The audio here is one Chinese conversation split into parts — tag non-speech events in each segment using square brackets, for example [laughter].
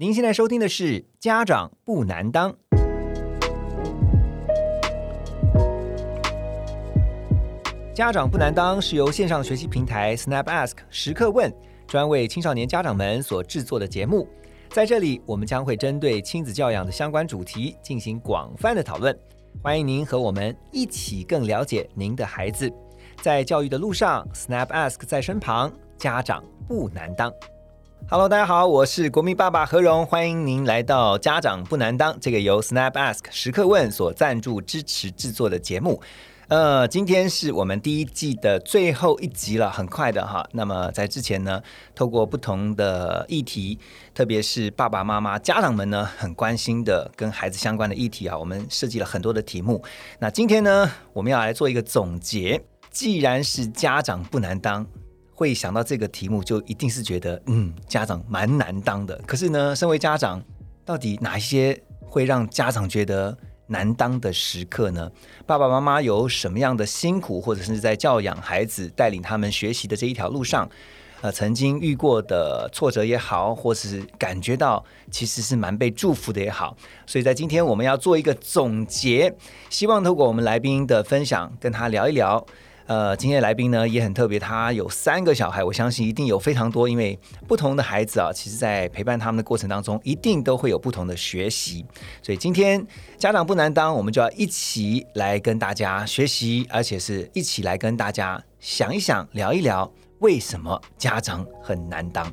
您现在收听的是《家长不难当》。家长不难当是由线上学习平台 Snap Ask 时刻问专为青少年家长们所制作的节目。在这里，我们将会针对亲子教养的相关主题进行广泛的讨论。欢迎您和我们一起更了解您的孩子。在教育的路上，Snap Ask 在身旁，家长不难当。Hello，大家好，我是国民爸爸何荣，欢迎您来到《家长不难当》这个由 Snap Ask 时刻问所赞助支持制作的节目。呃，今天是我们第一季的最后一集了，很快的哈。那么在之前呢，透过不同的议题，特别是爸爸妈妈、家长们呢很关心的跟孩子相关的议题啊，我们设计了很多的题目。那今天呢，我们要来做一个总结。既然是家长不难当，会想到这个题目，就一定是觉得嗯，家长蛮难当的。可是呢，身为家长，到底哪一些会让家长觉得？难当的时刻呢？爸爸妈妈有什么样的辛苦，或者是在教养孩子、带领他们学习的这一条路上，呃，曾经遇过的挫折也好，或是感觉到其实是蛮被祝福的也好，所以在今天我们要做一个总结，希望透过我们来宾的分享，跟他聊一聊。呃，今天的来宾呢也很特别，他有三个小孩，我相信一定有非常多，因为不同的孩子啊，其实在陪伴他们的过程当中，一定都会有不同的学习。所以今天家长不难当，我们就要一起来跟大家学习，而且是一起来跟大家想一想、聊一聊，为什么家长很难当。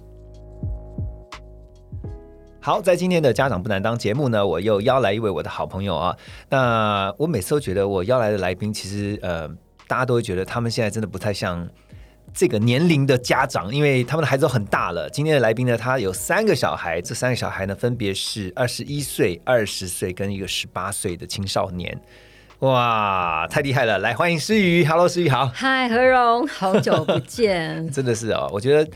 好，在今天的家长不难当节目呢，我又邀来一位我的好朋友啊。那我每次都觉得我邀来的来宾，其实呃。大家都会觉得他们现在真的不太像这个年龄的家长，因为他们的孩子都很大了。今天的来宾呢，他有三个小孩，这三个小孩呢分别是二十一岁、二十岁跟一个十八岁的青少年。哇，太厉害了！来欢迎诗雨，Hello，诗雨好，嗨，何荣，好久不见，[laughs] 真的是哦，我觉得。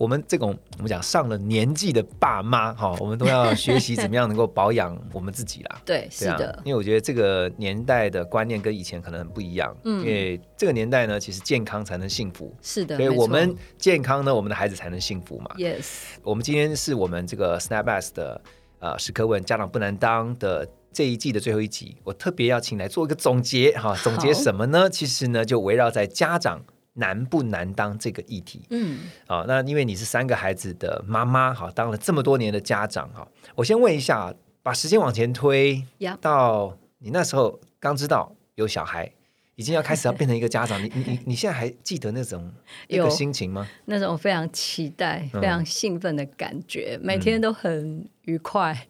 我们这种我们讲上了年纪的爸妈哈，我们都要学习怎么样能够保养我们自己啦。[laughs] 对，是的。因为我觉得这个年代的观念跟以前可能很不一样。嗯。因为这个年代呢，其实健康才能幸福。是的。所以我们健康呢，我们的孩子才能幸福嘛。Yes。我们今天是我们这个 Snapbass 的呃时刻问家长不难当的这一季的最后一集，我特别要请来做一个总结哈。总结什么呢？其实呢，就围绕在家长。难不难当这个议题？嗯，好，那因为你是三个孩子的妈妈，哈，当了这么多年的家长，哈，我先问一下，把时间往前推，到你那时候刚知道有小孩，已经要开始要变成一个家长，你你你你现在还记得那种那个心情吗？那种非常期待、非常兴奋的感觉，每天都很愉快。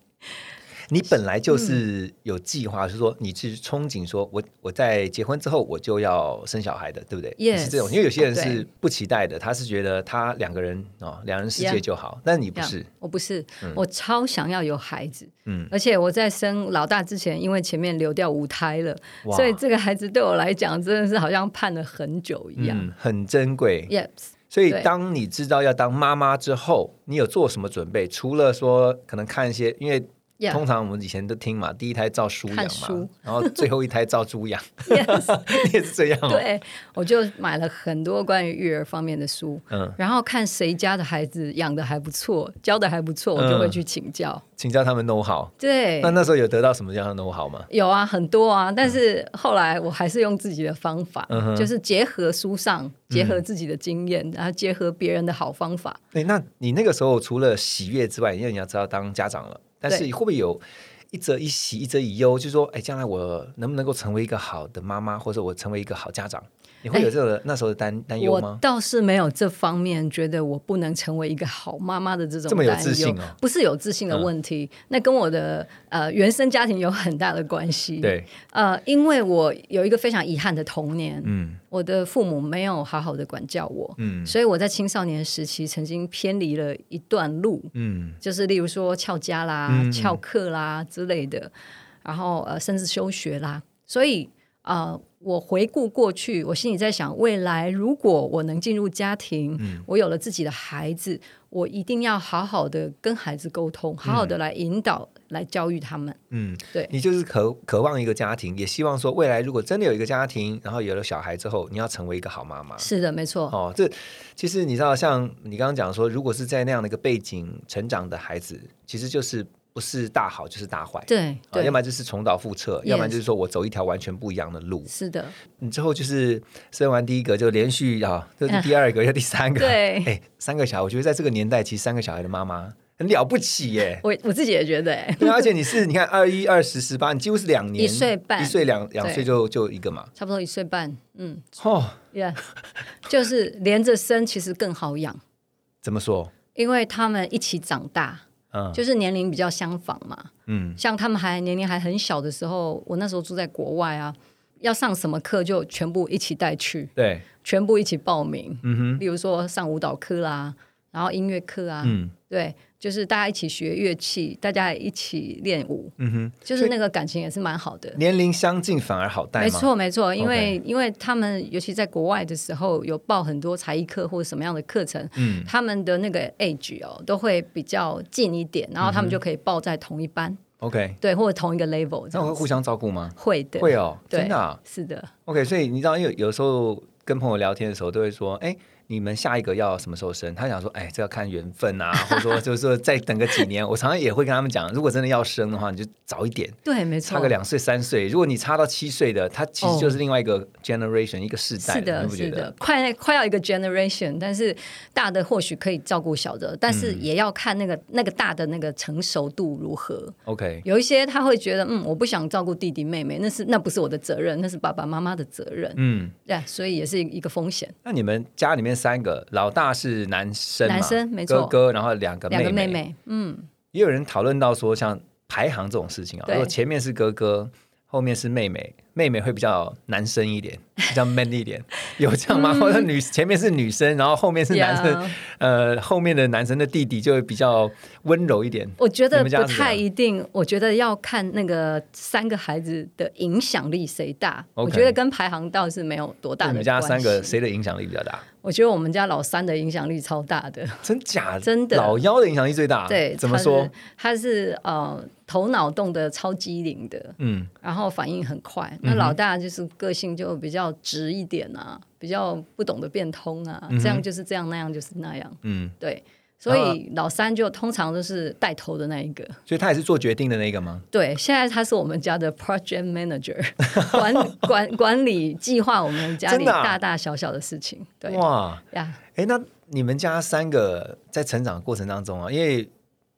你本来就是有计划，是说你是憧憬说，我我在结婚之后我就要生小孩的，对不对？也是这种，因为有些人是不期待的，他是觉得他两个人哦，两人世界就好。但你不是，我不是，我超想要有孩子，嗯，而且我在生老大之前，因为前面流掉五胎了，所以这个孩子对我来讲真的是好像盼了很久一样，很珍贵。Yes，所以当你知道要当妈妈之后，你有做什么准备？除了说可能看一些，因为。通常我们以前都听嘛，第一胎照书养嘛，然后最后一胎照猪养，[laughs] [laughs] 你也是这样。对，我就买了很多关于育儿方面的书，嗯，然后看谁家的孩子养的还不错，教的还不错，我就会去请教，请教他们弄好。对，那那时候有得到什么样的弄好吗？有啊，很多啊，但是后来我还是用自己的方法，就是结合书上，结合自己的经验，然后结合别人的好方法。对，那你那个时候除了喜悦之外，因为你要知道当家长了。但是会不会有一则一喜，一则一忧？就是说，哎，将来我能不能够成为一个好的妈妈，或者我成为一个好家长？你会有这个那时候的担担忧吗？我倒是没有这方面觉得我不能成为一个好妈妈的这种这么有自信哦，不是有自信的问题，那跟我的呃原生家庭有很大的关系。对，呃，因为我有一个非常遗憾的童年，嗯，我的父母没有好好的管教我，嗯，所以我在青少年时期曾经偏离了一段路，嗯，就是例如说翘家啦、翘课啦之类的，然后呃甚至休学啦，所以啊。我回顾过去，我心里在想，未来如果我能进入家庭，我有了自己的孩子，我一定要好好的跟孩子沟通，好好的来引导、来教育他们。嗯，对，你就是渴渴望一个家庭，也希望说未来如果真的有一个家庭，然后有了小孩之后，你要成为一个好妈妈。是的，没错。哦，这其实你知道，像你刚刚讲说，如果是在那样的一个背景成长的孩子，其实就是。不是大好就是大坏，对，要不然就是重蹈覆辙，要不然就是说我走一条完全不一样的路。是的，你之后就是生完第一个就连续啊，这是第二个，又第三个，对，[laughs] 哎，三个小孩，我觉得在这个年代，其实三个小孩的妈妈很了不起耶。我我自己也觉得，对，而且你是你看二一二十十八，你几乎是两年一岁半，一岁两两岁就就一个嘛，差不多一岁半，嗯，哦，[laughs] Yeah，就是连着生其实更好养。怎么说？因为他们一起长大。嗯，就是年龄比较相仿嘛。嗯，像他们还年龄还很小的时候，我那时候住在国外啊，要上什么课就全部一起带去，对，全部一起报名。嗯哼，例如说上舞蹈课啦，然后音乐课啊，嗯，对。就是大家一起学乐器，大家一起练舞，嗯哼，就是那个感情也是蛮好的。年龄相近反而好带没错没错，因为因为他们尤其在国外的时候，有报很多才艺课或者什么样的课程，嗯，他们的那个 age 哦都会比较近一点，然后他们就可以报在同一班，OK，对，或者同一个 level，那会互相照顾吗？会的，会哦，真的，是的，OK，所以你知道，有有时候跟朋友聊天的时候，都会说，哎。你们下一个要什么时候生？他想说，哎，这要看缘分啊，[laughs] 或者说就是说再等个几年。我常常也会跟他们讲，如果真的要生的话，你就早一点，对，没错，差个两岁三岁。如果你差到七岁的，他其实就是另外一个 generation，一个世代，是的，是的，快快要一个 generation。但是大的或许可以照顾小的，但是也要看那个那个大的那个成熟度如何。OK，有一些他会觉得，嗯，我不想照顾弟弟妹妹，那是那不是我的责任，那是爸爸妈妈的责任。嗯，对，所以也是一个风险。那你们家里面三个老大。是男生，男生没错，哥哥，然后两个两个妹妹，嗯，也有人讨论到说，像排行这种事情啊，如果前面是哥哥，后面是妹妹。妹妹会比较男生一点，[laughs] 比较 man 一点，有这样吗？或者女前面是女生，然后后面是男生，呃，后面的男生的弟弟就会比较温柔一点。我觉得不太一定，我觉得要看那个三个孩子的影响力谁大。我觉得跟排行倒是没有多大的。你们家三个谁的影响力比较大？我觉得我们家老三的影响力超大的，真假？真的，老幺的影响力最大。对，怎么说？他是呃头脑动的超机灵的，嗯，然后反应很快。那老大就是个性就比较直一点啊，比较不懂得变通啊，这样就是这样，那样就是那样。嗯，对，所以老三就通常都是带头的那一个，所以他也是做决定的那个吗？对，现在他是我们家的 project manager，[laughs] 管管管理计划我们家里大大小小的事情。对，哇呀，哎，那你们家三个在成长过程当中啊，因为。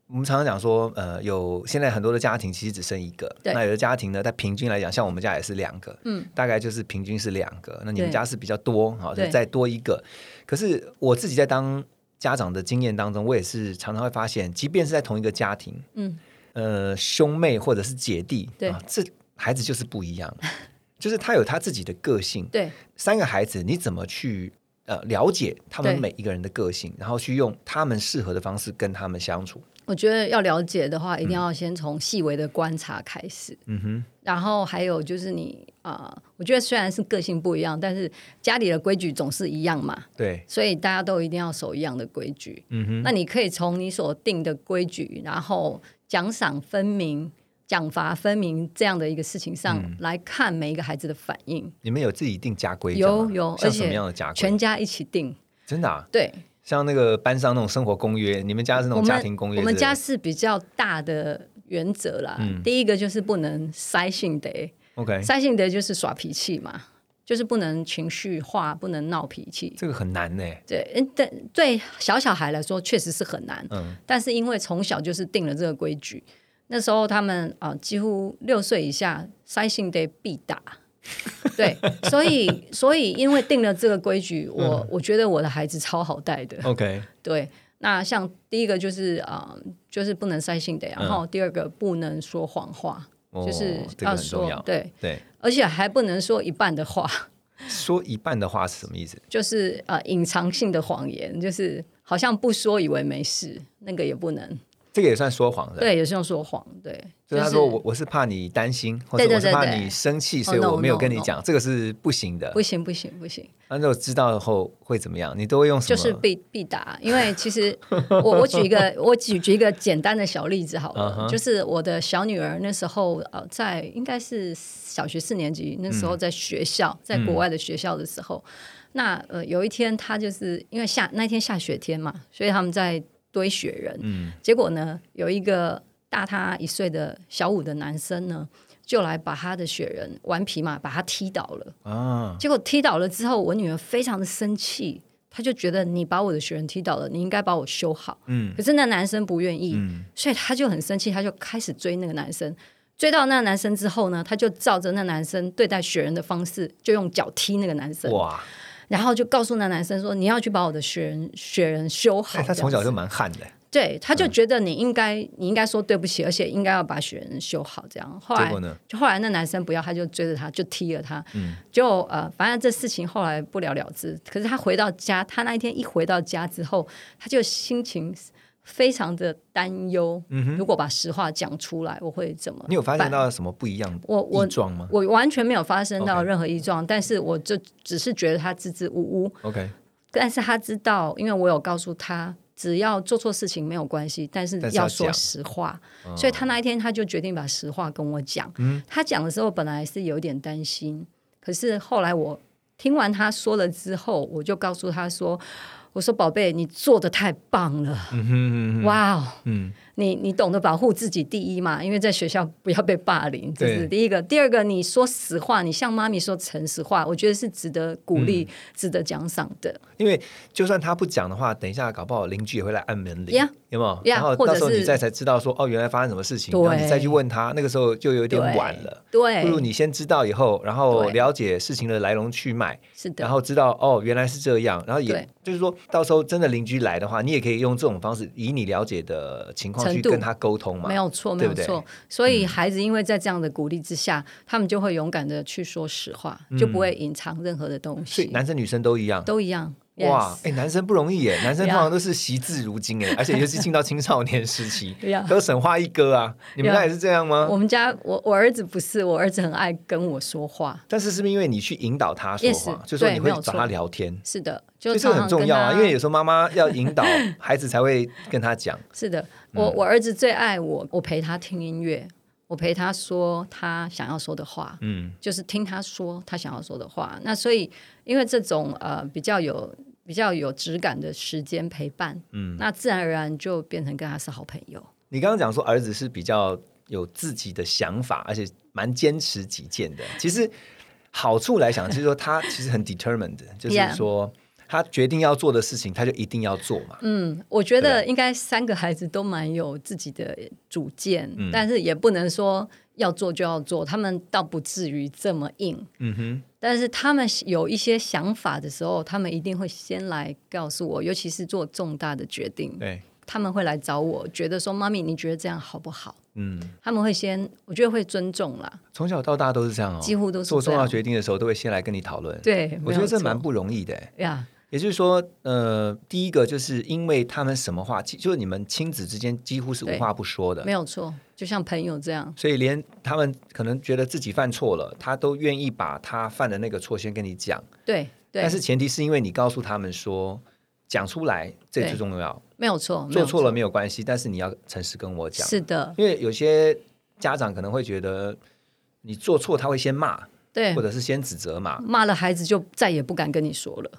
我们常常讲说，呃，有现在很多的家庭其实只生一个，那有的家庭呢，它平均来讲，像我们家也是两个，嗯，大概就是平均是两个。那你们家是比较多，好，就再多一个。可是我自己在当家长的经验当中，我也是常常会发现，即便是在同一个家庭，嗯，呃，兄妹或者是姐弟，对，这孩子就是不一样，[laughs] 就是他有他自己的个性。对，三个孩子，你怎么去呃了解他们每一个人的个性，然后去用他们适合的方式跟他们相处？我觉得要了解的话，一定要先从细微的观察开始。嗯哼，然后还有就是你啊，我觉得虽然是个性不一样，但是家里的规矩总是一样嘛。对，所以大家都一定要守一样的规矩。嗯哼，那你可以从你所定的规矩，然后奖赏分明、奖罚分明这样的一个事情上来看每一个孩子的反应。你们有自己定家规？有有，而且什么样的家规？全家一起定。真的？啊？对。像那个班上那种生活公约，你们家是那种家庭公约？我们家是比较大的原则啦。第一个就是不能塞性的，OK，塞性的就是耍脾气嘛，就是不能情绪化，不能闹脾气。这个很难呢。对，对，对，小小孩来说确实是很难。嗯，但是因为从小就是定了这个规矩，那时候他们啊，几乎六岁以下塞性得必打。[laughs] 对，所以所以因为定了这个规矩，我我觉得我的孩子超好带的。OK，[laughs] 对，那像第一个就是啊，就是不能塞性的，然后第二个不能说谎话，就是要说对对，而且还不能说一半的话。[laughs] 说一半的话是什么意思？就是呃隐藏性的谎言，就是好像不说以为没事，那个也不能。这个也算说谎的，对，也是用说谎，对。所以他说我我是怕你担心，或者我是怕你生气，所以我没有跟你讲，这个是不行的，不行不行不行。那如果知道后会怎么样？你都会用什么？就是必必答，因为其实 [laughs] 我我举一个我举举一个简单的小例子好了，就是我的小女儿那时候呃在应该是小学四年级，那时候在学校，在国外的学校的时候，那呃有一天她就是因为下那天下雪天嘛，所以他们在。堆雪人，嗯，结果呢，有一个大他一岁的小五的男生呢，就来把他的雪人顽皮嘛，把他踢倒了啊。结果踢倒了之后，我女儿非常的生气，她就觉得你把我的雪人踢倒了，你应该把我修好。嗯，可是那男生不愿意，所以他就很生气，他就开始追那个男生。追到那个男生之后呢，他就照着那男生对待雪人的方式，就用脚踢那个男生。哇！然后就告诉那男生说：“你要去把我的雪人雪人修好。”他从小就蛮悍的。对，他就觉得你应该你应该说对不起，而且应该要把雪人修好。这样后来就后来那男生不要，他就追着他就踢了他。嗯，就呃，反正这事情后来不了了之。可是他回到家，他那一天一回到家之后，他就心情。非常的担忧，如果把实话讲出来，我会怎么？你有发现到什么不一样的异状吗？我完全没有发生到任何异状，但是我就只是觉得他支支吾吾。OK，但是他知道，因为我有告诉他，只要做错事情没有关系，但是要说实话，所以他那一天他就决定把实话跟我讲。他讲的时候本来是有点担心，可是后来我听完他说了之后，我就告诉他说。我说：“宝贝，你做的太棒了！哇哦，你你懂得保护自己第一嘛？因为在学校不要被霸凌，这是第一个。第二个，你说实话，你向妈咪说诚实话，我觉得是值得鼓励、值得奖赏的。因为就算他不讲的话，等一下搞不好邻居也会来按门铃，有没有？然后到时候你再才知道说哦，原来发生什么事情，然后你再去问他，那个时候就有点晚了。对，不如你先知道以后，然后了解事情的来龙去脉，是的，然后知道哦，原来是这样，然后也就是说。到时候真的邻居来的话，你也可以用这种方式，以你了解的情况去跟他沟通嘛，没有错，没有错。所以孩子因为在这样的鼓励之下，他们就会勇敢的去说实话，就不会隐藏任何的东西。男生女生都一样，都一样。哇，哎，男生不容易耶，男生通常都是惜字如金哎，而且尤其进到青少年时期，[laughs] 都神话一哥啊。你们家也是这样吗？我们家我我儿子不是，我儿子很爱跟我说话。但是是不是因为你去引导他说话，就说你会找他聊天？是的，就这个很重要啊，因为有时候妈妈要引导孩子才会跟他讲。[laughs] 是的，我我儿子最爱我，我陪他听音乐，我陪他说他想要说的话，嗯，就是听他说他想要说的话。那所以因为这种呃比较有。比较有质感的时间陪伴，嗯，那自然而然就变成跟他是好朋友。你刚刚讲说儿子是比较有自己的想法，而且蛮坚持己见的。其实好处来想，就是说他其实很 determined，就是说他决定要做的事情，他就一定要做嘛。嗯，我觉得应该三个孩子都蛮有自己的主见，但是也不能说。要做就要做，他们倒不至于这么硬。嗯哼，但是他们有一些想法的时候，他们一定会先来告诉我，尤其是做重大的决定。对，他们会来找我，觉得说：“妈咪，你觉得这样好不好？”嗯，他们会先，我觉得会尊重啦。从小到大都是这样哦，几乎都是做重要决定的时候，都会先来跟你讨论。对，我觉得这蛮不容易的呀。也就是说，呃，第一个就是因为他们什么话，就是你们亲子之间几乎是无话不说的，没有错，就像朋友这样。所以连他们可能觉得自己犯错了，他都愿意把他犯的那个错先跟你讲。对，但是前提是因为你告诉他们说，讲出来这最重要。没有错，做错了没有关系，但是你要诚实跟我讲。是的，因为有些家长可能会觉得你做错，他会先骂，对，或者是先指责嘛，骂了孩子就再也不敢跟你说了。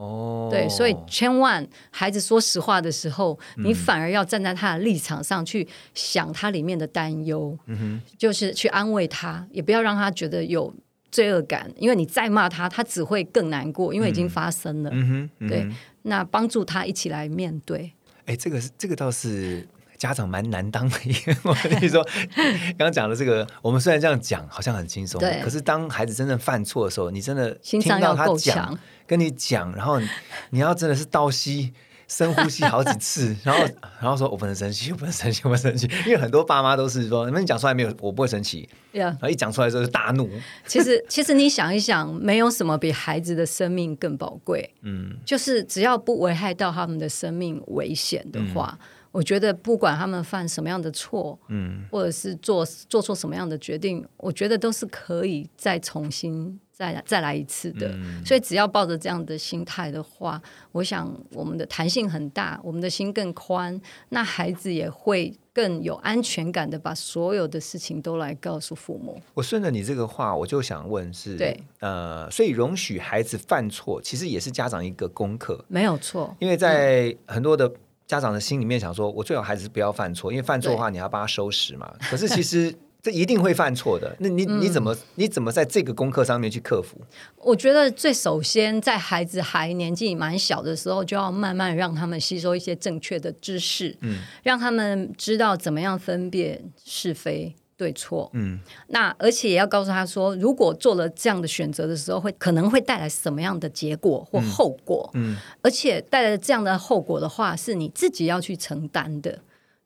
哦，对，所以千万孩子说实话的时候，你反而要站在他的立场上去想他里面的担忧，嗯，就是去安慰他，也不要让他觉得有罪恶感，因为你再骂他，他只会更难过，因为已经发生了，嗯哼，对，那帮助他一起来面对。哎，这个是这个倒是。家长蛮难当的，[laughs] 我跟你说，[laughs] 刚刚讲的这个，我们虽然这样讲，好像很轻松，可是当孩子真正犯错的时候，你真的听到他讲，跟你讲，然后你要真的是倒吸、深呼吸好几次，[laughs] 然后然后说：“我不能生气，我不能生气，我不能生气。”因为很多爸妈都是说：“你们讲出来没有？我不会生气。”然后一讲出来之后就大怒。其实，[laughs] 其实你想一想，没有什么比孩子的生命更宝贵。嗯，就是只要不危害到他们的生命危险的话。我觉得不管他们犯什么样的错，嗯，或者是做做错什么样的决定，我觉得都是可以再重新再再来一次的。所以只要抱着这样的心态的话，我想我们的弹性很大，我们的心更宽，那孩子也会更有安全感的把所有的事情都来告诉父母。我顺着你这个话，我就想问是，对，呃，所以容许孩子犯错，其实也是家长一个功课，没有错，因为在很多的。家长的心里面想说，我最好孩子不要犯错，因为犯错的话，你要帮他收拾嘛。可是其实这一定会犯错的，那你你怎么你怎么在这个功课上面去克服？我觉得最首先在孩子还年纪蛮小的时候，就要慢慢让他们吸收一些正确的知识，嗯，让他们知道怎么样分辨是非。对错，嗯，那而且也要告诉他说，如果做了这样的选择的时候，会可能会带来什么样的结果或后果，嗯，而且带来这样的后果的话，是你自己要去承担的，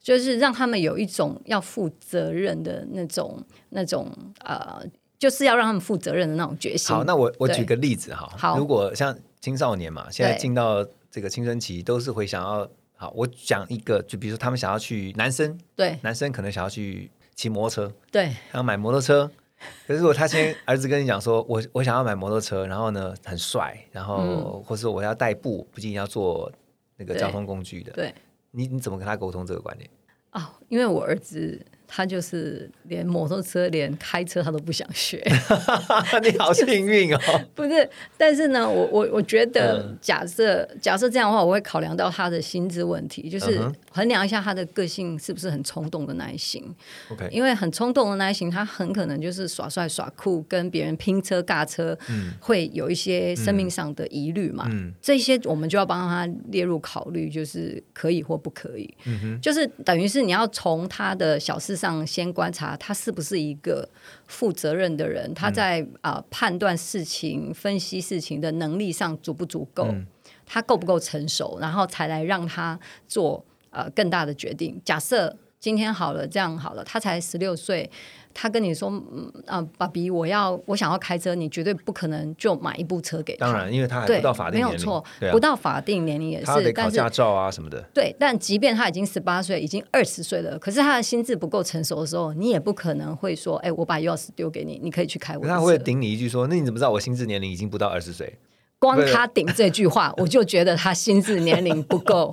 就是让他们有一种要负责任的那种、那种呃，就是要让他们负责任的那种决心。好，那我我举个例子哈，好，如果像青少年嘛，现在进到这个青春期，都是会想要，好，我讲一个，就比如说他们想要去，男生对，男生可能想要去。骑摩托车，对，要买摩托车。可是如果他先儿子跟你讲说，我我想要买摩托车，然后呢很帅，然后或者我要代步，不仅要做那个交通工具的，对，你你怎么跟他沟通这个观念？哦，因为我儿子。他就是连摩托车、连开车他都不想学。[laughs] 你好幸运哦！[laughs] 不是，但是呢，我我我觉得，假设假设这样的话，我会考量到他的心智问题，就是衡量一下他的个性是不是很冲动的那一型。OK，因为很冲动的那一型，他很可能就是耍帅耍酷，跟别人拼车尬车，会有一些生命上的疑虑嘛。这些我们就要帮他列入考虑，就是可以或不可以。就是等于是你要从他的小事。上先观察他是不是一个负责任的人，他在啊判断事情、分析事情的能力上足不足够，他够不够成熟，然后才来让他做呃更大的决定。假设今天好了，这样好了，他才十六岁。他跟你说，嗯啊，爸比，我要我想要开车，你绝对不可能就买一部车给他。当然，因为他还不到法定年龄，没有错，不到法定年龄也是。他得考驾照啊什么的。对，但即便他已经十八岁，已经二十岁了，可是他的心智不够成熟的时候，你也不可能会说，哎，我把钥匙丢给你，你可以去开我。他会顶你一句说，那你怎么知道我心智年龄已经不到二十岁？光他顶这句话，我就觉得他心智年龄不够。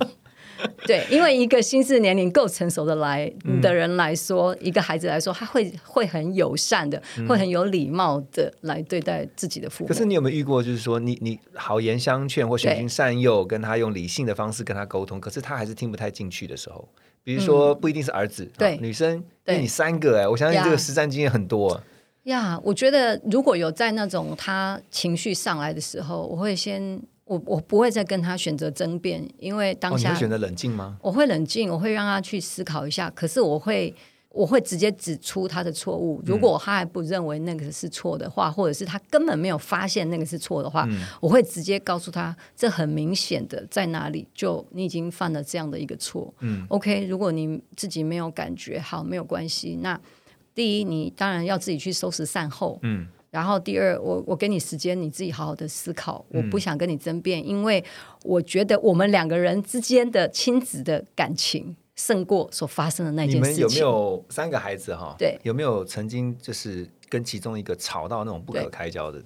[laughs] 对，因为一个心智年龄够成熟的来的人来说，一个孩子来说，他会会很友善的，会很有礼貌的来对待自己的父母。可是你有没有遇过，就是说你你好言相劝或循循善诱，跟他用理性的方式跟他沟通，可是他还是听不太进去的时候，比如说不一定是儿子，对女生，对你三个哎，我相信这个实战经验很多呀。我觉得如果有在那种他情绪上来的时候，我会先。我我不会再跟他选择争辩，因为当下选择冷静吗？我会冷静，我会让他去思考一下。可是我会我会直接指出他的错误。如果他还不认为那个是错的话，或者是他根本没有发现那个是错的话，我会直接告诉他，这很明显的在哪里，就你已经犯了这样的一个错。嗯，OK，如果你自己没有感觉，好，没有关系。那第一，你当然要自己去收拾善后。嗯。然后第二，我我给你时间，你自己好好的思考。我不想跟你争辩，因为我觉得我们两个人之间的亲子的感情胜过所发生的那件事情。你们有没有三个孩子哈？对，有没有曾经就是跟其中一个吵到那种不可开交的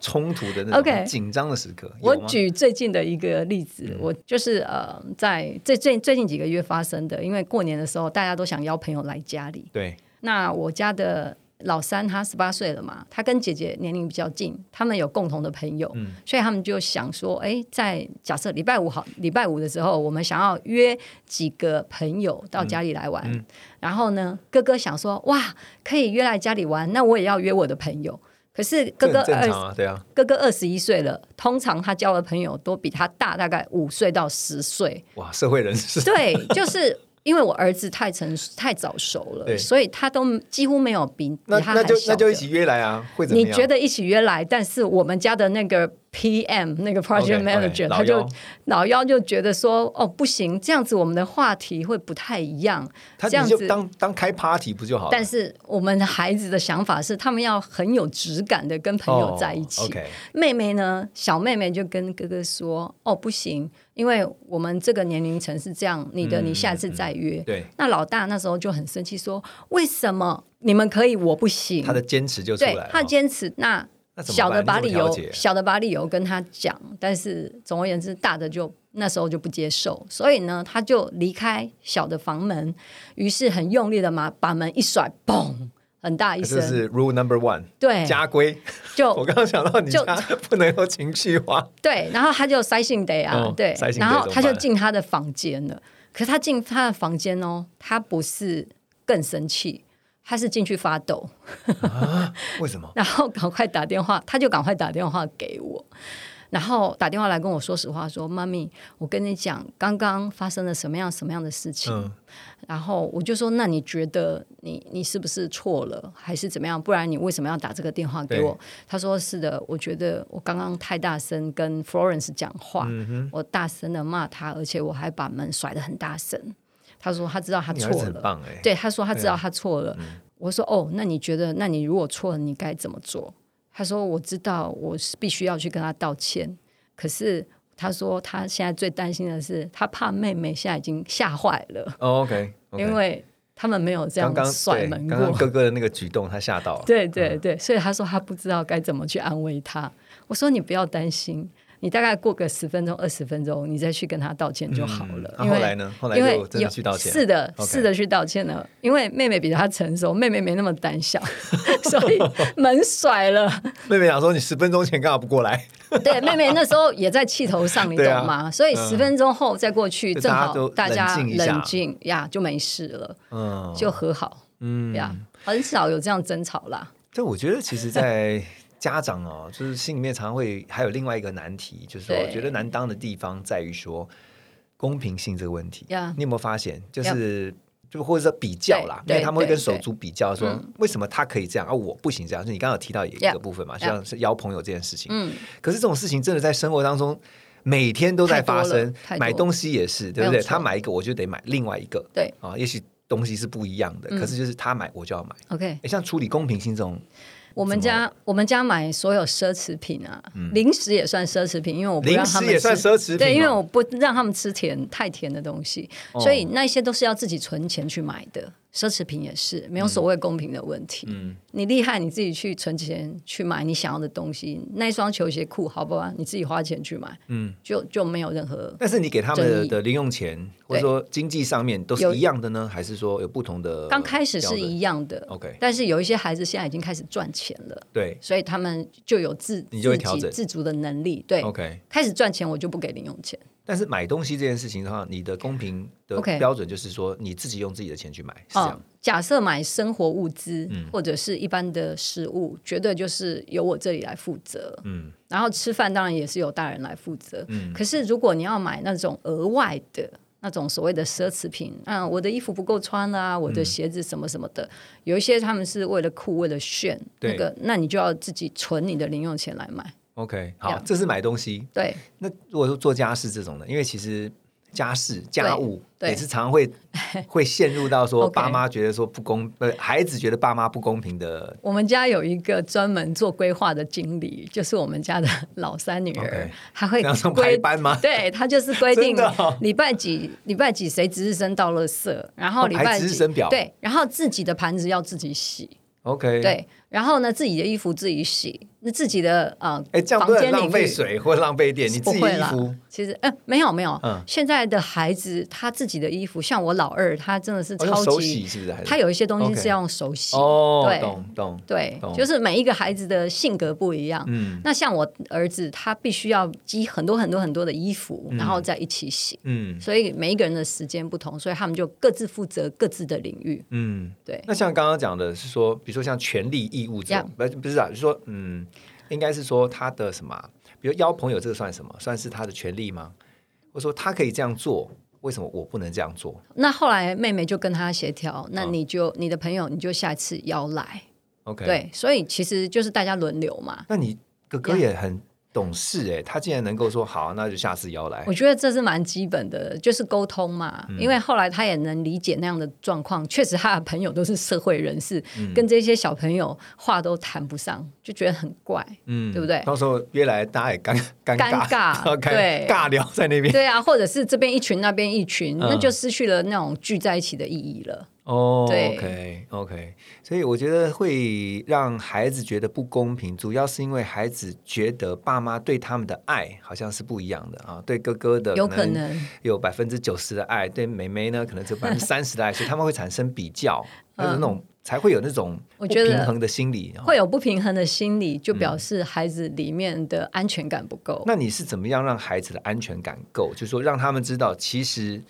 冲突的那种紧张的时刻？我举最近的一个例子，我就是呃，在最最最近几个月发生的，因为过年的时候大家都想邀朋友来家里。对，那我家的。老三他十八岁了嘛，他跟姐姐年龄比较近，他们有共同的朋友，所以他们就想说，哎，在假设礼拜五好，礼拜五的时候，我们想要约几个朋友到家里来玩。然后呢，哥哥想说，哇，可以约来家里玩，那我也要约我的朋友。可是哥哥二，对啊，哥哥二十一岁了，通常他交的朋友都比他大大概五岁到十岁。哇，社会人士，对，就是。因为我儿子太成太早熟了，所以他都几乎没有比比他。那就那就一起约来啊，会怎么样？你觉得一起约来，但是我们家的那个 PM 那个 project manager，他就老幺就觉得说，哦，不行，这样子我们的话题会不太一样。他这样子当当开 party 不就好？但是我们的孩子的想法是，他们要很有质感的跟朋友在一起。妹妹呢，小妹妹就跟哥哥说，哦，不行，因为我们这个年龄层是这样，你的你下次再约。对。那老大那时候就很生气，说为什么你们可以，我不行？他的坚持就出来了。他坚持那。小的把理由，小的把理由跟他讲，但是总而言之，大的就那时候就不接受，所以呢，他就离开小的房门，于是很用力的把把门一甩，嘣，很大一声。这是 rule number one，对，家规。就 [laughs] 我刚刚想到，你家不能有情绪化。[laughs] 对，然后他就塞信得啊，对，然后他就进他的房间了。可是他进他的房间哦，他不是更生气。他是进去发抖，啊为什么？[laughs] 然后赶快打电话，他就赶快打电话给我，然后打电话来跟我说实话，说妈咪，我跟你讲，刚刚发生了什么样什么样的事情。然后我就说，那你觉得你你是不是错了，还是怎么样？不然你为什么要打这个电话给我？他说是的，我觉得我刚刚太大声跟 Florence 讲话，我大声的骂他，而且我还把门甩得很大声。他说他知道他错了，对他说他知道他错了。我说哦，那你觉得，那你如果错了，你该怎么做？他说我知道，我是必须要去跟他道歉。可是他说他现在最担心的是，他怕妹妹现在已经吓坏了。[laughs] OK，因为他们没有这样甩门过。哥哥的那个举动，他吓到了。对对对，所以他说他不知道该怎么去安慰他。我说你不要担心。你大概过个十分钟、二十分钟，你再去跟他道歉就好了。后来呢？后来就真的去道歉。是的，是的，去道歉了。因为妹妹比他成熟，妹妹没那么胆小，[laughs] 所以门甩了。[laughs] 妹妹想说：“你十分钟前干嘛不过来？”对，妹妹那时候也在气头上，你懂吗？所以十分钟后再过去，正好大家冷静呀，就没事了，嗯，就和好，嗯呀，很少有这样争吵啦。这我觉得，其实，在 [laughs] 家长哦，就是心里面常常会还有另外一个难题，就是说，觉得难当的地方在于说公平性这个问题。你有没有发现，就是就或者说比较啦，因为他们会跟手足比较，说为什么他可以这样，而我不行这样。就你刚刚有提到一个部分嘛，像是邀朋友这件事情。嗯，可是这种事情真的在生活当中每天都在发生，买东西也是，对不对？他买一个，我就得买另外一个。对啊，也许东西是不一样的，可是就是他买，我就要买。OK，像处理公平性这种。我们家我们家买所有奢侈品啊，零食也算奢侈品，因为我不让他们吃，对，因为我不让他们吃甜太甜的东西，所以那些都是要自己存钱去买的。奢侈品也是没有所谓公平的问题。嗯，你厉害，你自己去存钱去买你想要的东西。那一双球鞋裤，好不好？你自己花钱去买，嗯，就就没有任何。但是你给他们的零用钱，或者说经济上面都是一样的呢，还是说有不同的？刚开始是一样的，OK。但是有一些孩子现在已经开始赚钱了，对，所以他们就有自你就会调整自足的能力，对，OK。开始赚钱，我就不给零用钱。但是买东西这件事情的话，你的公平的标准就是说，你自己用自己的钱去买，是这样。假设买生活物资或者是一般的食物，绝对就是由我这里来负责。嗯，然后吃饭当然也是由大人来负责。嗯，可是如果你要买那种额外的那种所谓的奢侈品，嗯，我的衣服不够穿啦，我的鞋子什么什么的，有一些他们是为了酷为了炫，那个那你就要自己存你的零用钱来买。OK，好，这是买东西。对，那如果说做家事这种的，因为其实家事家务也是常会 [laughs] 会陷入到说爸妈觉得说不公，呃，孩子觉得爸妈不公平的。我们家有一个专门做规划的经理，就是我们家的老三女儿，还会排班吗？对她就是规定礼拜几礼拜几谁值日生到了色，然后礼拜值日生表对，然后自己的盘子要自己洗。OK，对，然后呢，自己的衣服自己洗。那自己的啊，哎，这样浪费水或浪费电？你自己衣服其实，哎，没有没有。嗯，现在的孩子他自己的衣服，像我老二，他真的是超级，是不是？他有一些东西是要用手洗。哦，懂懂。对，就是每一个孩子的性格不一样。嗯。那像我儿子，他必须要积很多很多很多的衣服，然后再一起洗。嗯。所以每一个人的时间不同，所以他们就各自负责各自的领域。嗯，对。那像刚刚讲的是说，比如说像权利义务这样，不不是啊，就是说，嗯。应该是说他的什么？比如邀朋友，这个算什么？算是他的权利吗？或者说他可以这样做，为什么我不能这样做？那后来妹妹就跟他协调，那你就你的朋友，你就下次邀来。OK，对，所以其实就是大家轮流嘛。那你哥哥也很懂事哎，他竟然能够说好，那就下次邀来。我觉得这是蛮基本的，就是沟通嘛。因为后来他也能理解那样的状况，确实他的朋友都是社会人士，跟这些小朋友话都谈不上，就觉得很怪，嗯，对不对？到时候约来大家也尴尴尬，[laughs] 对，尬聊在那边。对啊，或者是这边一群那边一群，那就失去了那种聚在一起的意义了。哦，OK，OK，所以我觉得会让孩子觉得不公平，主要是因为孩子觉得爸妈对他们的爱好像是不一样的啊。对哥哥的有可能有百分之九十的爱，对妹妹呢可能只有 [laughs] 百分之三十的爱，所以他们会产生比较，有那种才会有那种不平衡的心理，会有不平衡的心理，就表示孩子里面的安全感不够。那你是怎么样让孩子的安全感够？就是说让他们知道其实。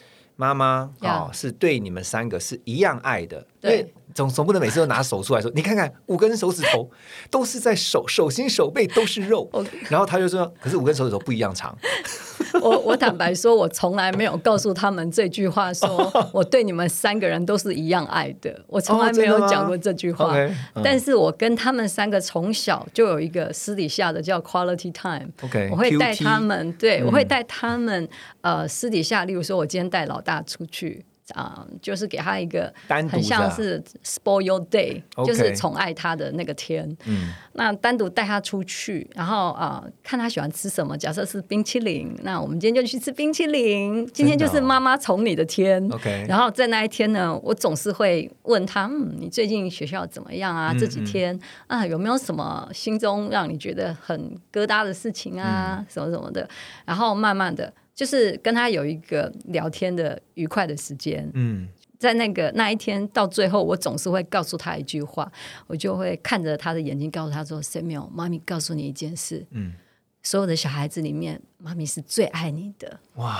妈妈啊，是对你们三个是一样爱的，对。总总不能每次都拿手出来说，你看看五根手指头都是在手手心手背都是肉，然后他就说，可是五根手指头不一样长。[laughs] 我我坦白说，我从来没有告诉他们这句话，说 [laughs] 我对你们三个人都是一样爱的，我从来没有讲过这句话。但是我跟他们三个从小就有一个私底下的叫 quality time。OK，我会带他们，对我会带他们，呃，私底下，例如说，我今天带老大出去。啊，就是给他一个很像是 spoil your day，就是宠爱他的那个天。嗯，那单独带他出去，然后啊，看他喜欢吃什么。假设是冰淇淋，那我们今天就去吃冰淇淋。今天就是妈妈宠你的天。OK，然后在那一天呢，我总是会问他，嗯，你最近学校怎么样啊？这几天啊，有没有什么心中让你觉得很疙瘩的事情啊？什么什么的？然后慢慢的。就是跟他有一个聊天的愉快的时间。嗯，在那个那一天到最后，我总是会告诉他一句话，我就会看着他的眼睛，告诉他说：“Samuel，妈咪告诉你一件事，嗯，所有的小孩子里面，妈咪是最爱你的。”哇！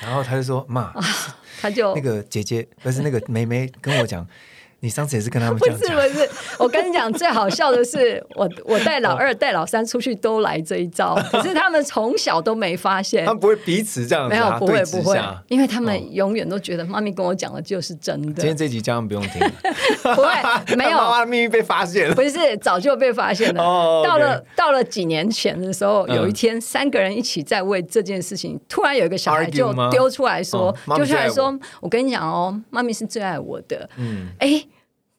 然后他就说：“妈，[laughs] 他就那个姐姐，不是那个妹妹跟我讲。”你上次也是跟他们讲，[laughs] 不是不是，我跟你讲，最好笑的是，[laughs] 我我带老二带老三出去都来这一招，[laughs] 可是他们从小都没发现，他们不会彼此这样，没有不会不会，因为他们永远都觉得妈咪跟我讲的就是真的。今天这集家长不用听，不会没有，妈妈秘密被发现了，不是早就被发现了。到了到了几年前的时候，有一天三个人一起在为这件事情，突然有一个小孩就丢出来说，丢出来说，我跟你讲哦，妈咪是最爱我的，嗯，哎。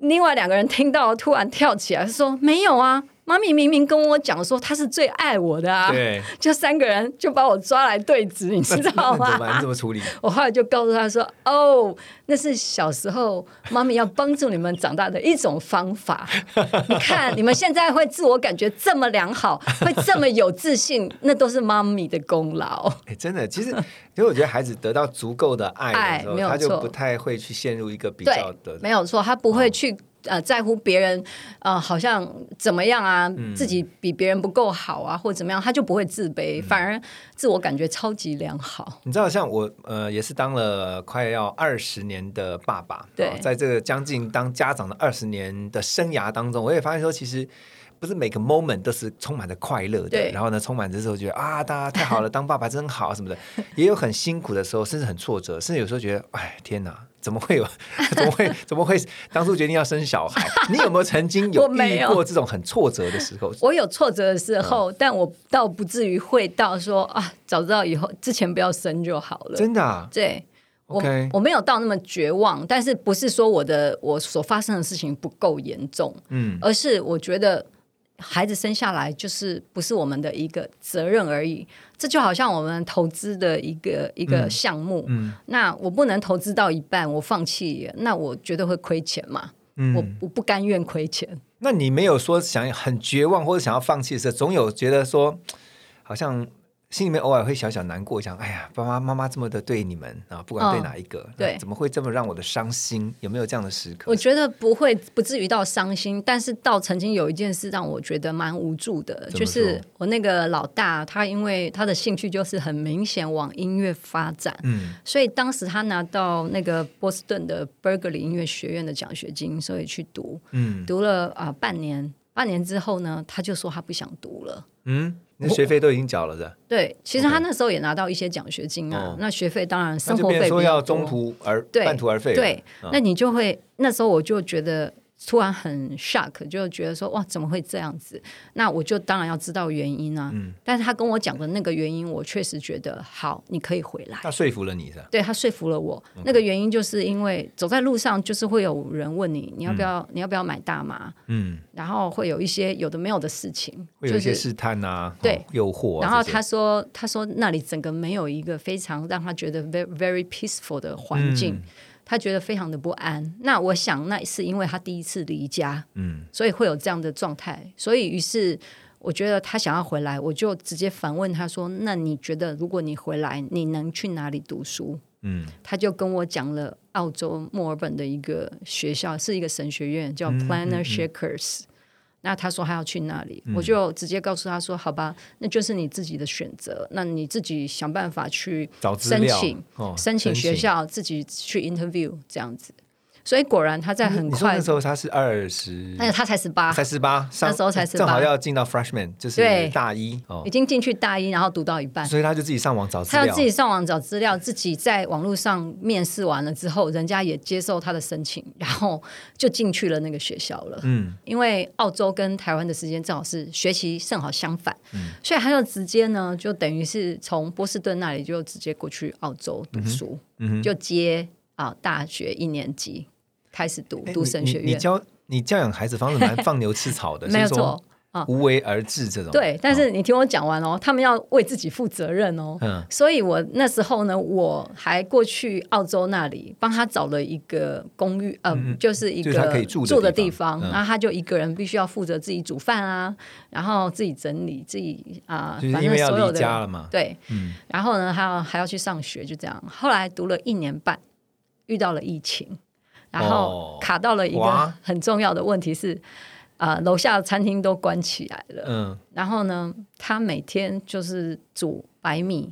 另外两个人听到，突然跳起来说：“没有啊。”妈咪明明跟我讲说她是最爱我的啊，对，[laughs] 就三个人就把我抓来对质，你知道吗？[laughs] 怎么怎么处理？[laughs] 我后来就告诉他说：“哦，那是小时候妈咪要帮助你们长大的一种方法。你看你们现在会自我感觉这么良好，会这么有自信，那都是妈咪的功劳。哎，真的，其实因为我觉得孩子得到足够的爱的时候，他就不太会去陷入一个比较的，没有错，他不会去。”呃，在乎别人，呃，好像怎么样啊？自己比别人不够好啊，或者怎么样，他就不会自卑，反而自我感觉超级良好。你知道，像我，呃，也是当了快要二十年的爸爸，对，在这个将近当家长的二十年的生涯当中，我也发现说，其实不是每个 moment 都是充满着快乐的。然后呢，充满着时候觉得啊，大家太好了，[laughs] 当爸爸真好什么的，也有很辛苦的时候，甚至很挫折，甚至有时候觉得，哎，天哪！怎么会有？[laughs] 怎么会？怎么会？当初决定要生小孩，[laughs] 你有没有曾经有遇过这种很挫折的时候？我有挫折的时候，但我倒不至于会到说啊，早知道以后之前不要生就好了。真的？啊？对，我我没有到那么绝望，但是不是说我的我所发生的事情不够严重？嗯，而是我觉得。孩子生下来就是不是我们的一个责任而已，这就好像我们投资的一个一个项目。嗯，那我不能投资到一半我放弃，那我绝对会亏钱嘛。嗯，我我不甘愿亏钱。那你没有说想很绝望或者想要放弃的时候，总有觉得说好像。心里面偶尔会小小难过，想：哎呀，爸爸妈妈这么的对你们啊，不管对哪一个，对，怎么会这么让我的伤心？有没有这样的时刻？我觉得不会，不至于到伤心，但是到曾经有一件事让我觉得蛮无助的，就是我那个老大，他因为他的兴趣就是很明显往音乐发展，嗯，所以当时他拿到那个波士顿的 Berkeley 音乐学院的奖学金，所以去读，嗯，读了啊半年，半年之后呢，他就说他不想读了，嗯。那学费都已经缴了的。对，其实他那时候也拿到一些奖学金啊。那学费当然生活费说要中途而半途而废。对，那你就会那时候我就觉得突然很 shock，就觉得说哇，怎么会这样子？那我就当然要知道原因啊。嗯。但是他跟我讲的那个原因，我确实觉得好，你可以回来。他说服了你是吧？对他说服了我。那个原因就是因为走在路上，就是会有人问你，你要不要，你要不要买大麻？嗯。然后会有一些有的没有的事情，会有一些试探啊，对，诱惑。然后他说，他说那里整个没有一个非常让他觉得 very very peaceful 的环境。他觉得非常的不安，那我想那是因为他第一次离家，嗯，所以会有这样的状态，所以于是我觉得他想要回来，我就直接反问他说：“那你觉得如果你回来，你能去哪里读书？”嗯，他就跟我讲了澳洲墨尔本的一个学校，是一个神学院，叫 Planner Shakers。那他说他要去那里，我就直接告诉他说：“好吧，那就是你自己的选择，那你自己想办法去申请，申请学校，自己去 interview 这样子。”所以果然他在很快那时候他是二十，他才十八，才十八，那时候才十八，正好要进到 freshman，就是大一，已经进去大一，然后读到一半，所以他就自己上网找资料，他要自己上网找资料，自己在网络上面试完了之后，人家也接受他的申请，[laughs] 然后就进去了那个学校了。嗯，因为澳洲跟台湾的时间正好是学习正好相反，嗯，所以他就直接呢，就等于是从波士顿那里就直接过去澳洲读书，嗯，就接啊大学一年级。开始读读神学院，你教你教养孩子方式蛮放牛吃草的，[laughs] 没有错啊，无为而治这种。对，但是你听我讲完哦，他们要为自己负责任哦。嗯，所以我那时候呢，我还过去澳洲那里帮他找了一个公寓，呃，就是一个可以住住的地方。然后他就一个人必须要负责自己煮饭啊，然后自己整理自己啊，反正所有的家了嘛。对，嗯，然后呢，还要还要去上学，就这样。后来读了一年半，遇到了疫情。然后卡到了一个很重要的问题是，啊，楼下的餐厅都关起来了。嗯，然后呢，他每天就是煮白米，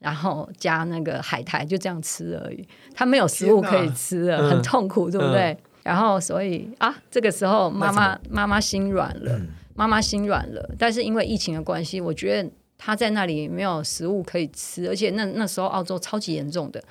然后加那个海苔，就这样吃而已。他没有食物可以吃了，很痛苦，对不对？然后所以啊，这个时候妈妈妈妈心软了，妈妈心软了。但是因为疫情的关系，我觉得他在那里没有食物可以吃，而且那那时候澳洲超级严重的，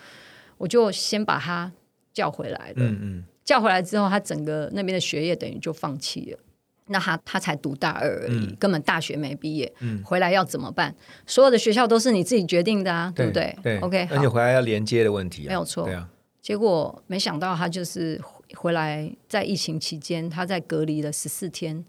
我就先把他。叫回来了，嗯嗯，叫回来之后，他整个那边的学业等于就放弃了。那他他才读大二而已，根本大学没毕业，嗯，回来要怎么办？所有的学校都是你自己决定的啊，对不对？对，OK，而且回来要连接的问题，没有错，对啊。结果没想到他就是回来，在疫情期间，他在隔离了十四天，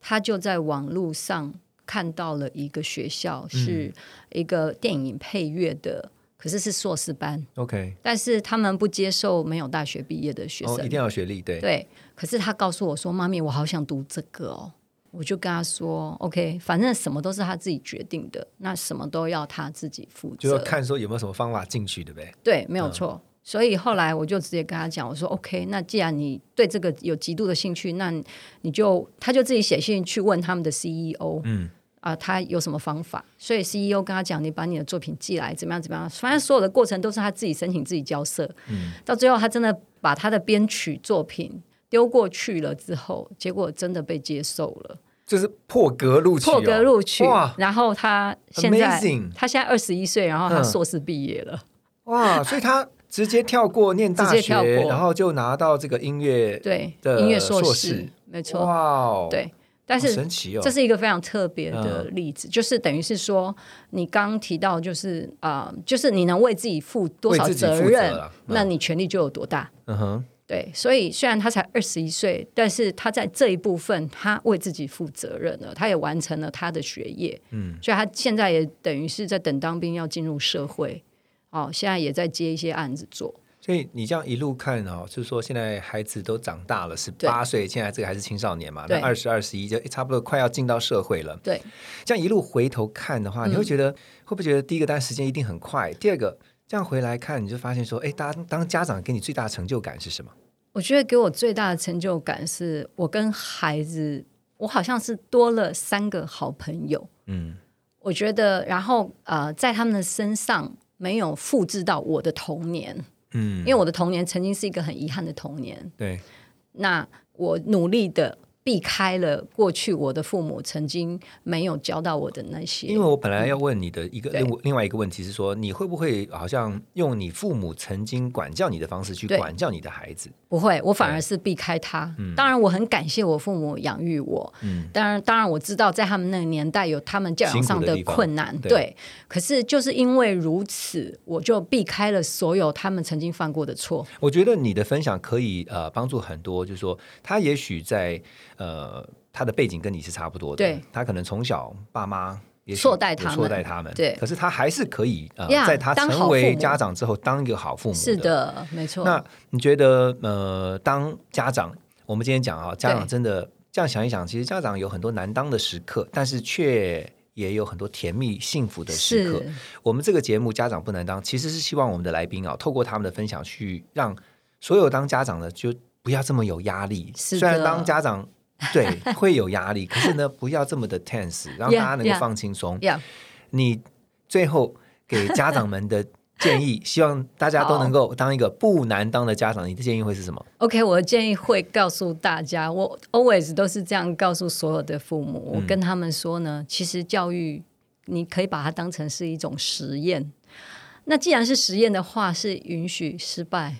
他就在网络上看到了一个学校，是一个电影配乐的。可是是硕士班，OK，但是他们不接受没有大学毕业的学生，哦一定要学历，对对。可是他告诉我说：“妈咪，我好想读这个哦。”我就跟他说：“OK，反正什么都是他自己决定的，那什么都要他自己负责。”就要看说有没有什么方法进去的呗。对，没有错。所以后来我就直接跟他讲：“我说 OK，那既然你对这个有极度的兴趣，那你就他就自己写信去问他们的 CEO。”嗯。啊，他有什么方法？所以 CEO 跟他讲，你把你的作品寄来，怎么样？怎么样？反正所有的过程都是他自己申请、自己交涉。嗯，到最后他真的把他的编曲作品丢过去了之后，结果真的被接受了，就是破格录取，破格录取。哇！然后他现在他现在二十一岁，然后他硕士毕业了。哇！所以他直接跳过念大学，然后就拿到这个音乐对的音乐硕士，没错。哇哦！对。但是这是一个非常特别的例子，就是等于是说，你刚提到就是啊，就是你能为自己负多少责任，那你权力就有多大。嗯哼，对，所以虽然他才二十一岁，但是他在这一部分他为自己负责任了，他也完成了他的学业。嗯，所以他现在也等于是在等当兵，要进入社会。哦，现在也在接一些案子做。所以你这样一路看哦，就是说现在孩子都长大了，十八岁，现在这个还是青少年嘛，那二十二十一就差不多快要进到社会了。对，这样一路回头看的话，你会觉得会不会觉得第一个，当然时间一定很快；第二个，这样回来看，你就发现说，哎，当当家长给你最大的成就感是什么？我觉得给我最大的成就感是我跟孩子，我好像是多了三个好朋友。嗯，我觉得，然后呃，在他们的身上没有复制到我的童年。嗯，因为我的童年曾经是一个很遗憾的童年。对，那我努力的避开了过去我的父母曾经没有教到我的那些。因为我本来要问你的一个另另外一个问题是说，你会不会好像用你父母曾经管教你的方式去管教你的孩子？不会，我反而是避开他。当然，我很感谢我父母养育我。嗯，当然，当然我知道在他们那个年代有他们教养上的困难。对，可是就是因为如此，我就避开了所有他们曾经犯过的错。我觉得你的分享可以呃帮助很多，就是说他也许在呃他的背景跟你是差不多的，对，他可能从小爸妈。错待他们，错待他们。对，可是他还是可以呃，在他成为家长之后，当一个好父母。是的，没错。那你觉得呃，当家长，我们今天讲啊，家长真的这样想一想，其实家长有很多难当的时刻，但是却也有很多甜蜜幸福的时刻。我们这个节目《家长不难当》，其实是希望我们的来宾啊，透过他们的分享，去让所有当家长的就不要这么有压力。虽然当家长。[laughs] 对，会有压力，可是呢，不要这么的 tense，[laughs] 让大家能够放轻松。你最后给家长们的建议，[laughs] 希望大家都能够当一个不难当的家长。你的建议会是什么？OK，我的建议会告诉大家，我 always 都是这样告诉所有的父母。我跟他们说呢，其实教育你可以把它当成是一种实验。那既然是实验的话，是允许失败。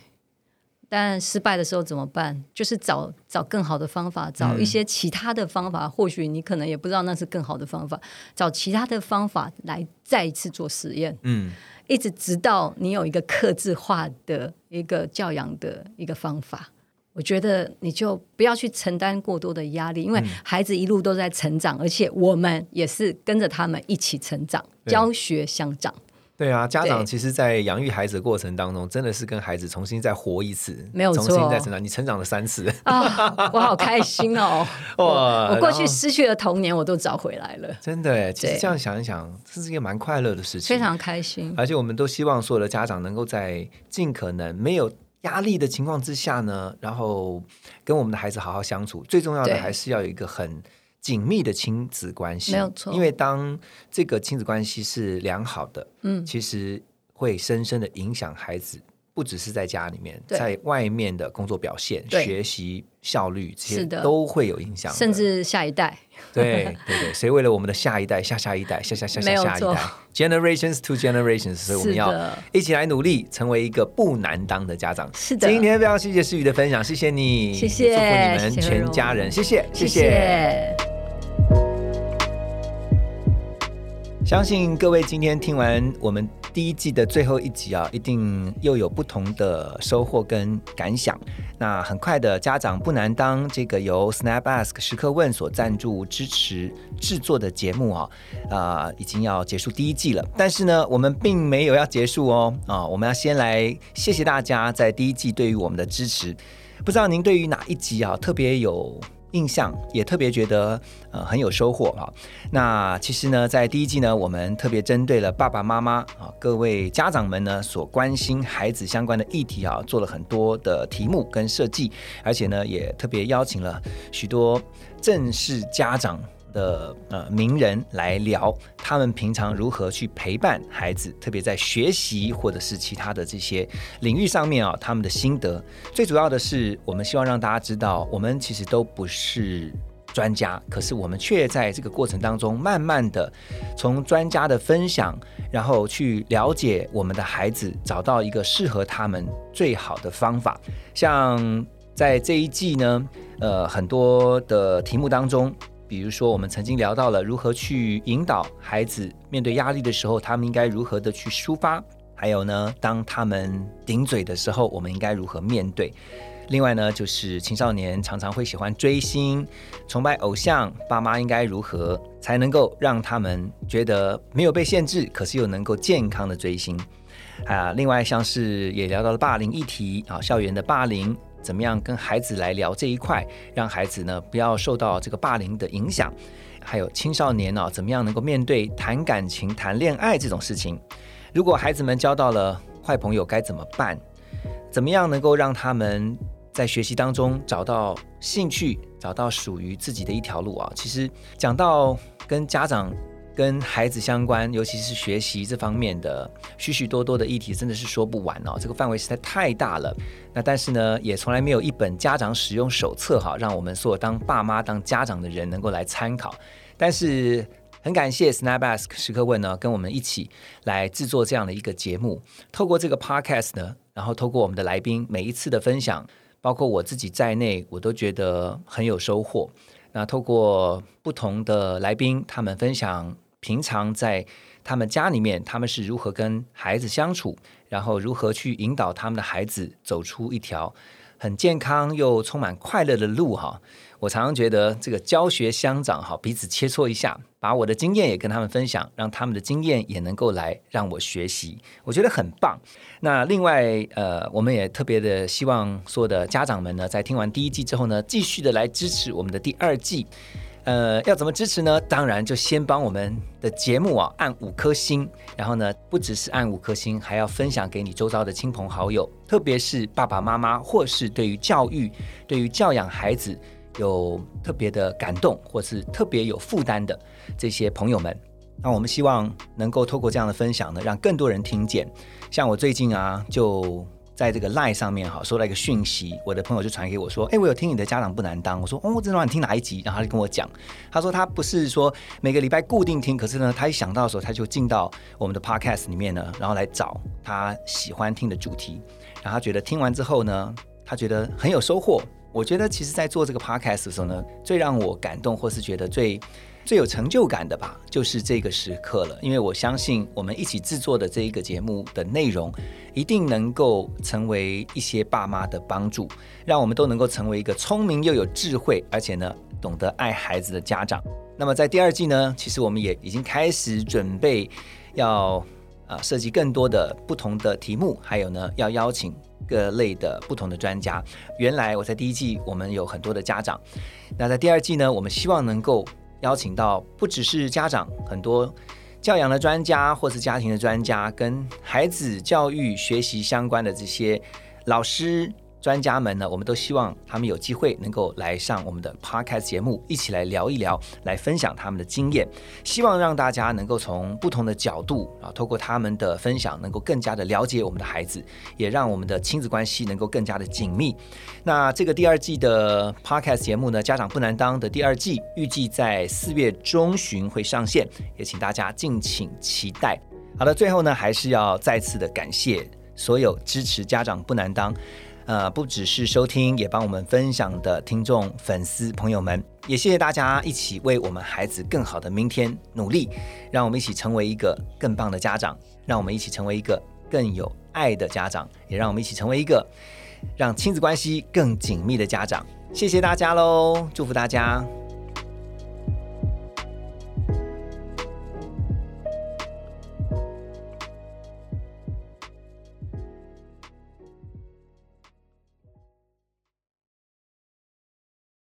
但失败的时候怎么办？就是找找更好的方法，找一些其他的方法。或许你可能也不知道那是更好的方法，找其他的方法来再一次做实验。嗯，一直直到你有一个克制化的一个教养的一个方法，我觉得你就不要去承担过多的压力，因为孩子一路都在成长，而且我们也是跟着他们一起成长，教学相长。对啊，家长其实，在养育孩子的过程当中，真的是跟孩子重新再活一次，没有重新再成长。你成长了三次啊，我好开心哦！[laughs] 哇，我过去失去的童年，我都找回来了。真的，其实这样想一想，这是一个蛮快乐的事情，非常开心。而且我们都希望所有的家长能够在尽可能没有压力的情况之下呢，然后跟我们的孩子好好相处。最重要的还是要有一个很。紧密的亲子关系，没有错。因为当这个亲子关系是良好的，嗯，其实会深深的影响孩子，不只是在家里面，在外面的工作表现、学习效率这些都会有影响，甚至下一代。对对对，谁为了我们的下一代、下下一代、下下下下下一代，generations to generations，所以我们要一起来努力，成为一个不难当的家长。是的，今天非常谢谢诗雨的分享，谢谢你，谢谢，祝福你们全家人，谢谢，谢谢。相信各位今天听完我们第一季的最后一集啊，一定又有不同的收获跟感想。那很快的，家长不难当这个由 Snap Ask 时刻问所赞助支持制作的节目啊，啊，已经要结束第一季了。但是呢，我们并没有要结束哦，啊，我们要先来谢谢大家在第一季对于我们的支持。不知道您对于哪一集啊特别有？印象也特别觉得呃很有收获哈。那其实呢，在第一季呢，我们特别针对了爸爸妈妈啊各位家长们呢所关心孩子相关的议题啊，做了很多的题目跟设计，而且呢也特别邀请了许多正式家长。的呃名人来聊他们平常如何去陪伴孩子，特别在学习或者是其他的这些领域上面啊，他们的心得。最主要的是，我们希望让大家知道，我们其实都不是专家，可是我们却在这个过程当中，慢慢的从专家的分享，然后去了解我们的孩子，找到一个适合他们最好的方法。像在这一季呢，呃，很多的题目当中。比如说，我们曾经聊到了如何去引导孩子面对压力的时候，他们应该如何的去抒发；还有呢，当他们顶嘴的时候，我们应该如何面对。另外呢，就是青少年常常会喜欢追星、崇拜偶像，爸妈应该如何才能够让他们觉得没有被限制，可是又能够健康的追星啊？另外，像是也聊到了霸凌议题啊，校园的霸凌。怎么样跟孩子来聊这一块，让孩子呢不要受到这个霸凌的影响？还有青少年呢，怎么样能够面对谈感情、谈恋爱这种事情？如果孩子们交到了坏朋友，该怎么办？怎么样能够让他们在学习当中找到兴趣，找到属于自己的一条路啊？其实讲到跟家长跟孩子相关，尤其是学习这方面的许许多多的议题，真的是说不完哦。这个范围实在太大了。那但是呢，也从来没有一本家长使用手册哈，让我们所有当爸妈、当家长的人能够来参考。但是很感谢 Snap Ask 时刻问呢，跟我们一起来制作这样的一个节目。透过这个 Podcast 呢，然后透过我们的来宾每一次的分享，包括我自己在内，我都觉得很有收获。那透过不同的来宾，他们分享。平常在他们家里面，他们是如何跟孩子相处，然后如何去引导他们的孩子走出一条很健康又充满快乐的路哈。我常常觉得这个教学相长哈，彼此切磋一下，把我的经验也跟他们分享，让他们的经验也能够来让我学习，我觉得很棒。那另外呃，我们也特别的希望所有的家长们呢，在听完第一季之后呢，继续的来支持我们的第二季。呃，要怎么支持呢？当然就先帮我们的节目啊按五颗星，然后呢，不只是按五颗星，还要分享给你周遭的亲朋好友，特别是爸爸妈妈或是对于教育、对于教养孩子有特别的感动或是特别有负担的这些朋友们。那我们希望能够透过这样的分享呢，让更多人听见。像我最近啊，就。在这个 line 上面哈，收到一个讯息，我的朋友就传给我说：“哎，我有听你的家长不难当。”我说：“哦，真的吗？你听哪一集？”然后他就跟我讲，他说他不是说每个礼拜固定听，可是呢，他一想到的时候，他就进到我们的 podcast 里面呢，然后来找他喜欢听的主题，然后他觉得听完之后呢，他觉得很有收获。我觉得其实，在做这个 podcast 的时候呢，最让我感动或是觉得最。最有成就感的吧，就是这个时刻了。因为我相信，我们一起制作的这一个节目的内容，一定能够成为一些爸妈的帮助，让我们都能够成为一个聪明又有智慧，而且呢，懂得爱孩子的家长。那么在第二季呢，其实我们也已经开始准备要啊设计更多的不同的题目，还有呢，要邀请各类的不同的专家。原来我在第一季我们有很多的家长，那在第二季呢，我们希望能够。邀请到不只是家长，很多教养的专家，或是家庭的专家，跟孩子教育学习相关的这些老师。专家们呢，我们都希望他们有机会能够来上我们的 podcast 节目，一起来聊一聊，来分享他们的经验，希望让大家能够从不同的角度啊，透过他们的分享，能够更加的了解我们的孩子，也让我们的亲子关系能够更加的紧密。那这个第二季的 podcast 节目呢，家长不难当的第二季，预计在四月中旬会上线，也请大家敬请期待。好的，最后呢，还是要再次的感谢所有支持家长不难当。呃，不只是收听，也帮我们分享的听众、粉丝朋友们，也谢谢大家一起为我们孩子更好的明天努力，让我们一起成为一个更棒的家长，让我们一起成为一个更有爱的家长，也让我们一起成为一个让亲子关系更紧密的家长。谢谢大家喽，祝福大家。